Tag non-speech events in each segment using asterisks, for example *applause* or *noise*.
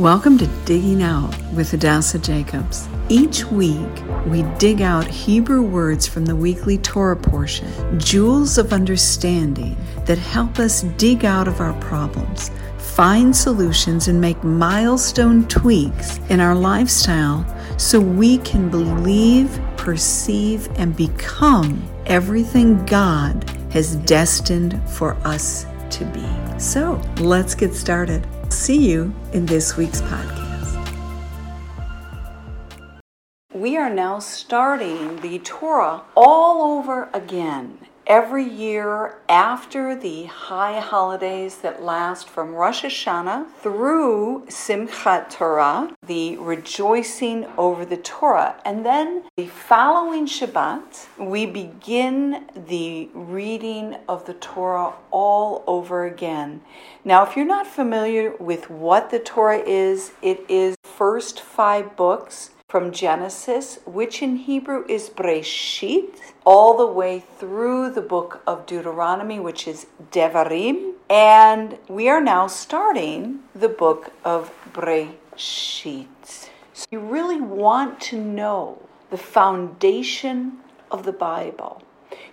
Welcome to Digging Out with Hadassah Jacobs. Each week, we dig out Hebrew words from the weekly Torah portion, jewels of understanding that help us dig out of our problems, find solutions, and make milestone tweaks in our lifestyle so we can believe, perceive, and become everything God has destined for us to be. So let's get started. See you in this week's podcast. We are now starting the Torah all over again every year after the high holidays that last from Rosh Hashanah through Simchat Torah, the rejoicing over the Torah. And then the following Shabbat, we begin the reading of the Torah all over again. Now, if you're not familiar with what the Torah is, it is first five books from Genesis, which in Hebrew is Breshit, all the way through the book of Deuteronomy, which is Devarim. And we are now starting the book of Breshit. So you really want to know the foundation of the Bible.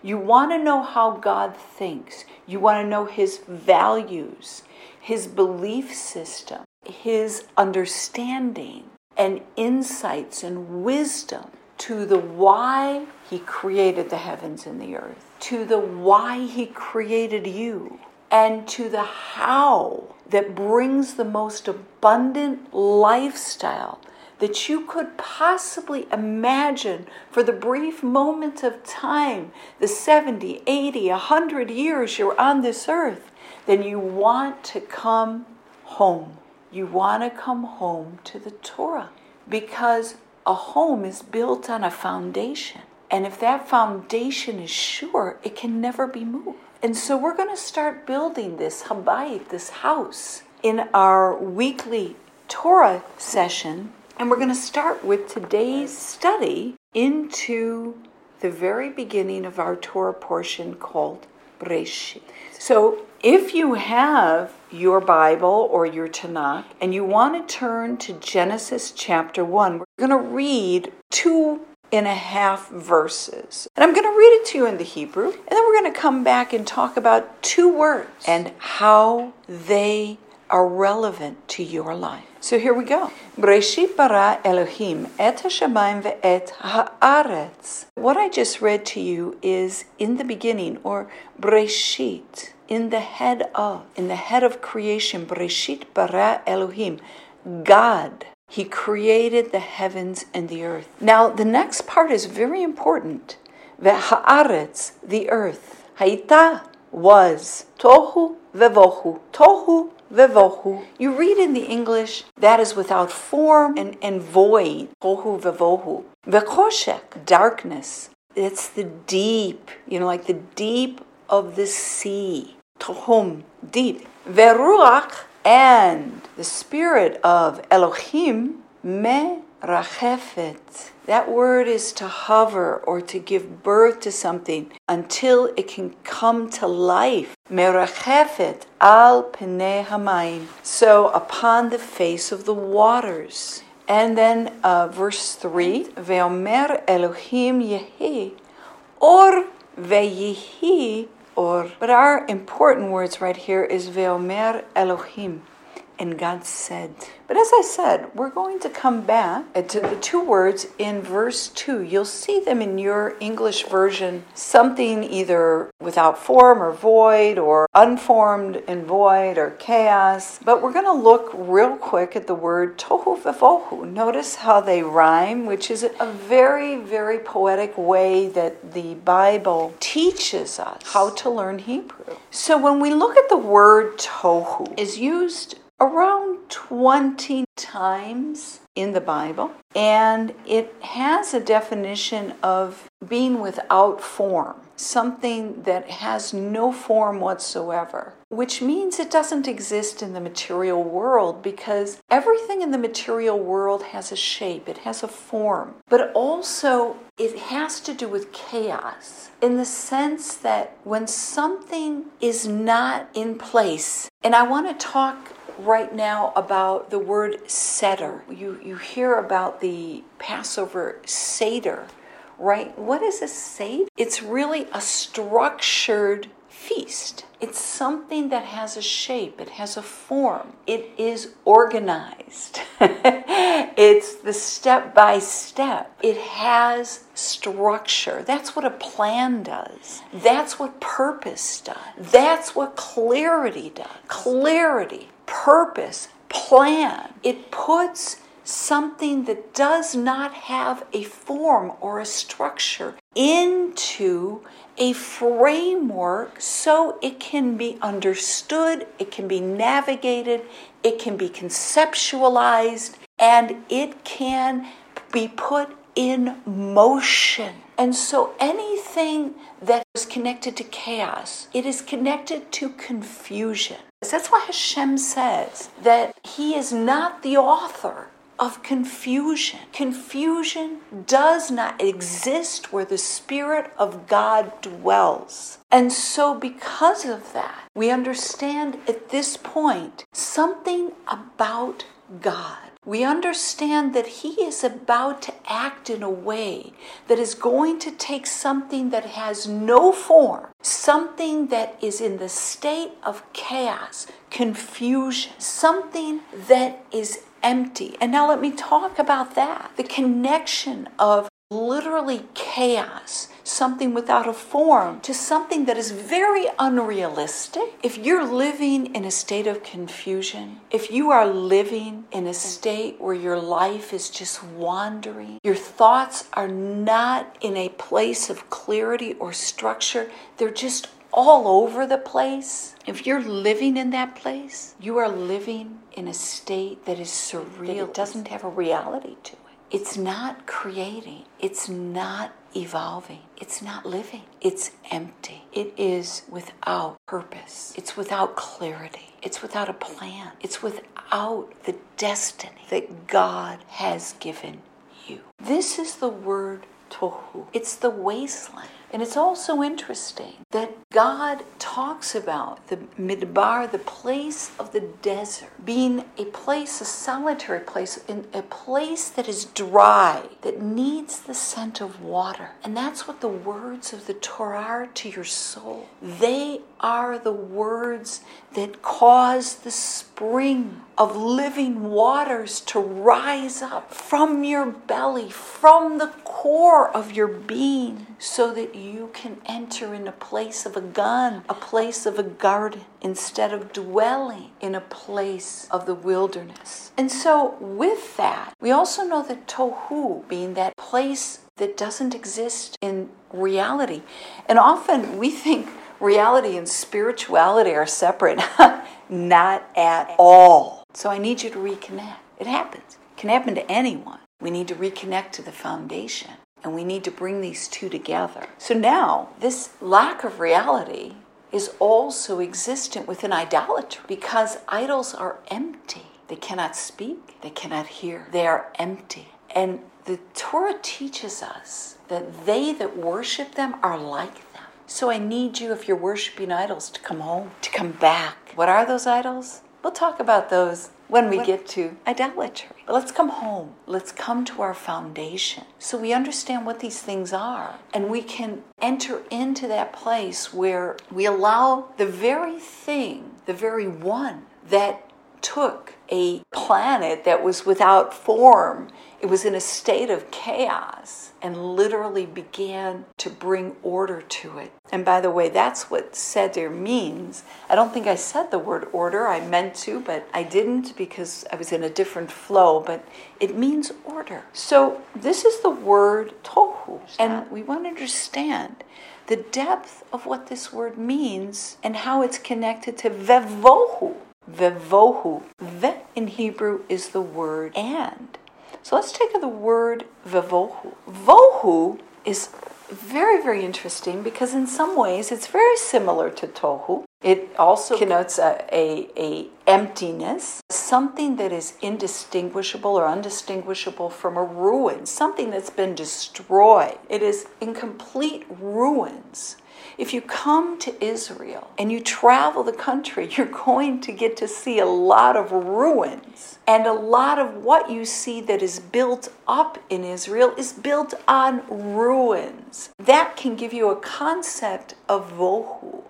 You want to know how God thinks. You want to know his values, his belief system, his understanding and insights and wisdom to the why he created the heavens and the earth, to the why he created you, and to the how that brings the most abundant lifestyle that you could possibly imagine for the brief moment of time, the 70, 80, 100 years you're on this earth, then you want to come home you want to come home to the Torah because a home is built on a foundation. And if that foundation is sure, it can never be moved. And so we're going to start building this habayit, this house, in our weekly Torah session. And we're going to start with today's study into the very beginning of our Torah portion called Breshit. So if you have your Bible or your Tanakh and you want to turn to Genesis chapter 1, we're going to read two and a half verses. And I'm going to read it to you in the Hebrew, and then we're going to come back and talk about two words and how they are relevant to your life. So here we go. Bara Elohim et hashamayim ve'et haaretz. What I just read to you is in the beginning, or Breshit in the head of, in the head of creation, Breshit bara Elohim, God. He created the heavens and the earth. Now, the next part is very important. Ve'haaretz, the earth. Haita was. Tohu vevohu. Tohu vevohu. You read in the English, that is without form and, and void. Tohu vevohu. Vekoshek, darkness. It's the deep, you know, like the deep of the sea. Tohum, deep. Veruach, and the spirit of Elohim, me rachefet. That word is to hover or to give birth to something until it can come to life. Merachefet al pene hamayim. So upon the face of the waters. And then uh, verse 3, Veomer Elohim yehi or veyihi or. But our important words right here is Veomer Elohim. And God said. But as I said, we're going to come back to the two words in verse 2. You'll see them in your English version, something either without form or void, or unformed and void, or chaos. But we're going to look real quick at the word tohu vevohu. Notice how they rhyme, which is a very, very poetic way that the Bible teaches us how to learn Hebrew. So when we look at the word tohu, is used around 20 times in the Bible, and it has a definition of being without form, something that has no form whatsoever, which means it doesn't exist in the material world because everything in the material world has a shape, it has a form, but also it has to do with chaos in the sense that when something is not in place, and I want to talk right now about the word Seder. You, you hear about the Passover Seder, right? What is a Seder? It's really a structured feast. It's something that has a shape, it has a form, it is organized. *laughs* it's the step by step. It has structure. That's what a plan does. That's what purpose does. That's what clarity does. Clarity, purpose, plan. It puts something that does not have a form or a structure into a framework so it can be understood, it can be navigated, it can be conceptualized, and it can be put in motion. And so anything that is connected to chaos, it is connected to confusion. That's why Hashem says that He is not the author of confusion. Confusion does not exist where the Spirit of God dwells. And so, because of that, we understand at this point something about God. We understand that He is about to act in a way that is going to take something that has no form, something that is in the state of chaos, confusion, something that is empty. And now let me talk about that the connection of literally chaos, something without a form, to something that is very unrealistic. If you're living in a state of confusion, if you are living in a state where your life is just wandering, your thoughts are not in a place of clarity or structure, they're just all over the place, if you're living in that place, you are living in a state that is surreal. It doesn't have a reality to it. It's not creating, it's not evolving, it's not living, it's empty. It is without purpose, it's without clarity, it's without a plan, it's without the destiny that God has given you. This is the word tohu, it's the wasteland. And it's also interesting that God talks about the midbar, the place of the desert, being a place, a solitary place, a place that is dry, that needs the scent of water. And that's what the words of the Torah are to your soul. They are the words that cause the spring of living waters to rise up from your belly, from the core of your being, so that you can enter in a place of a gan, a place of a garden, instead of dwelling in a place of the wilderness. And so, with that, we also know that tohu, being that place that doesn't exist in reality, and often we think reality and spirituality are separate. *laughs* Not at all. So I need you to reconnect. It happens. It can happen to anyone. We need to reconnect to the foundation and we need to bring these two together. So now, this lack of reality is also existent within idolatry because idols are empty. They cannot speak, they cannot hear, they are empty. And the Torah teaches us that they that worship them are like them. So I need you, if you're worshiping idols, to come home, to come back. What are those idols? We'll talk about those when we get to idolatry. But let's come home. Let's come to our foundation so we understand what these things are and we can enter into that place where we allow the very thing, the very one that took a planet that was without form, it was in a state of chaos and literally began to bring order to it. And by the way, that's what seder means. I don't think I said the word order. I meant to, but I didn't because I was in a different flow. But it means order. So this is the word tohu. And we want to understand the depth of what this word means and how it's connected to vevohu. Vevohu. Ve in Hebrew is the word and. So let's take the word vivohu. Vohu is very, very interesting because in some ways it's very similar to tohu. It also connotes a, a, a, emptiness, something that is indistinguishable or undistinguishable from a ruin, something that's been destroyed. It is in complete ruins. If you come to Israel and you travel the country, *laughs* you're going to get to see a lot of ruins. And a lot of what you see that is built up in Israel is built on ruins. That can give you a concept of vohu.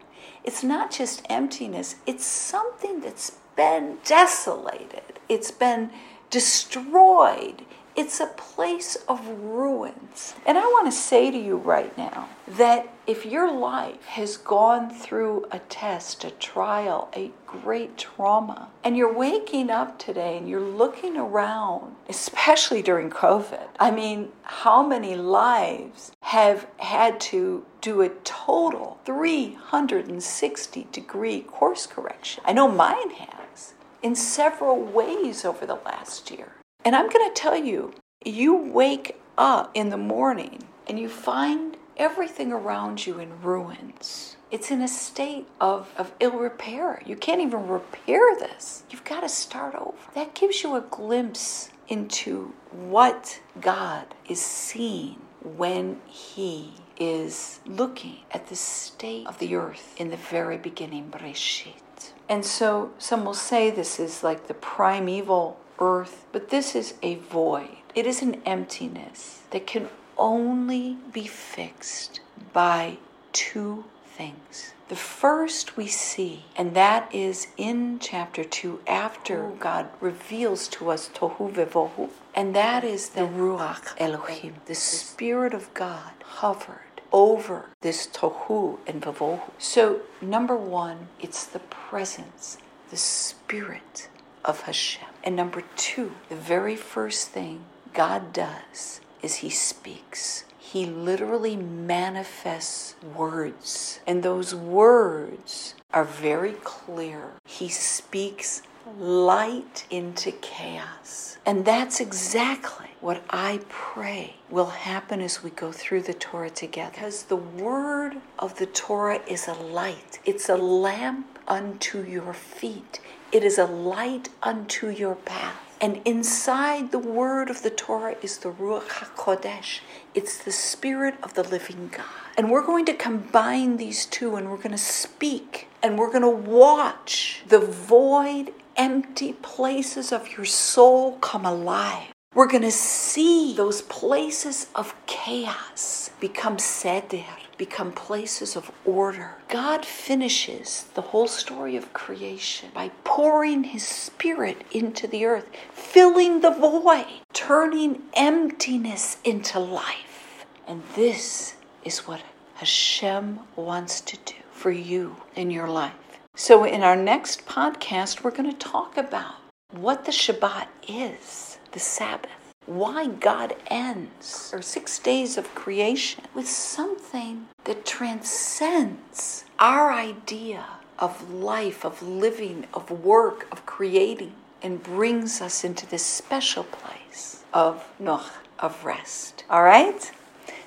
It's not just emptiness, it's something that's been desolated, it's been destroyed. It's a place of ruins. And I want to say to you right now that if your life has gone through a test, a trial, a great trauma, and you're waking up today and you're looking around, especially during COVID, I mean, how many lives have had to do a total 360 degree course correction? I know mine has in several ways over the last year. And I'm going to tell you, you wake up in the morning and you find everything around you in ruins. It's in a state of, of ill repair. You can't even repair this. You've got to start over. That gives you a glimpse into what God is seeing when He is looking at the state of the earth in the very beginning, Breshit. And so some will say this is like the primeval earth, but this is a void. It is an emptiness that can only be fixed by two things. The first we see, and that is in chapter 2, after oh. God reveals to us Tohu Vevohu, and that is the Ruach Elohim, the Spirit of God hovered over this Tohu and Vevohu. So, number one, it's the presence, the Spirit of Hashem. And number two, the very first thing God does is He speaks. He literally manifests words, and those words are very clear. He speaks light into chaos. And that's exactly what I pray will happen as we go through the Torah together. Because the word of the Torah is a light, it's a lamp unto your feet, it is a light unto your path. And inside the word of the Torah is the Ruach HaKodesh. It's the spirit of the living God. And we're going to combine these two and we're going to speak and we're going to watch the void, empty places of your soul come alive. We're going to see those places of chaos become seder, become places of order. God finishes the whole story of creation by pouring His Spirit into the earth, filling the void, turning emptiness into life. And this is what Hashem wants to do for you in your life. So, in our next podcast, we're going to talk about what the Shabbat is, the Sabbath why God ends, or six days of creation, with something that transcends our idea of life, of living, of work, of creating, and brings us into this special place of Noch, of rest. All right?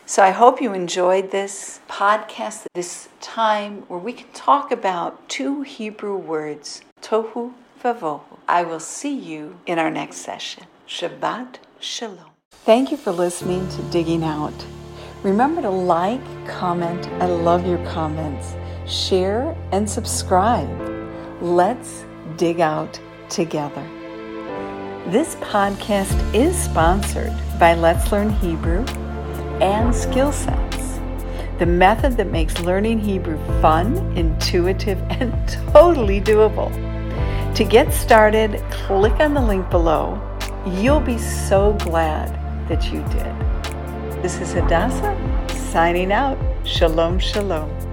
So I hope you enjoyed this podcast, this time where we can talk about two Hebrew words, tohu vavohu. I will see you in our next session. Shabbat Shalom. Thank you for listening to Digging Out. Remember to like, comment, I love your comments, share, and subscribe. Let's dig out together. This podcast is sponsored by Let's Learn Hebrew and Skill Sets, the method that makes learning Hebrew fun, intuitive, and *laughs* totally doable. To get started, click on the link below You'll be so glad that you did. This is Hadassah signing out. Shalom, shalom.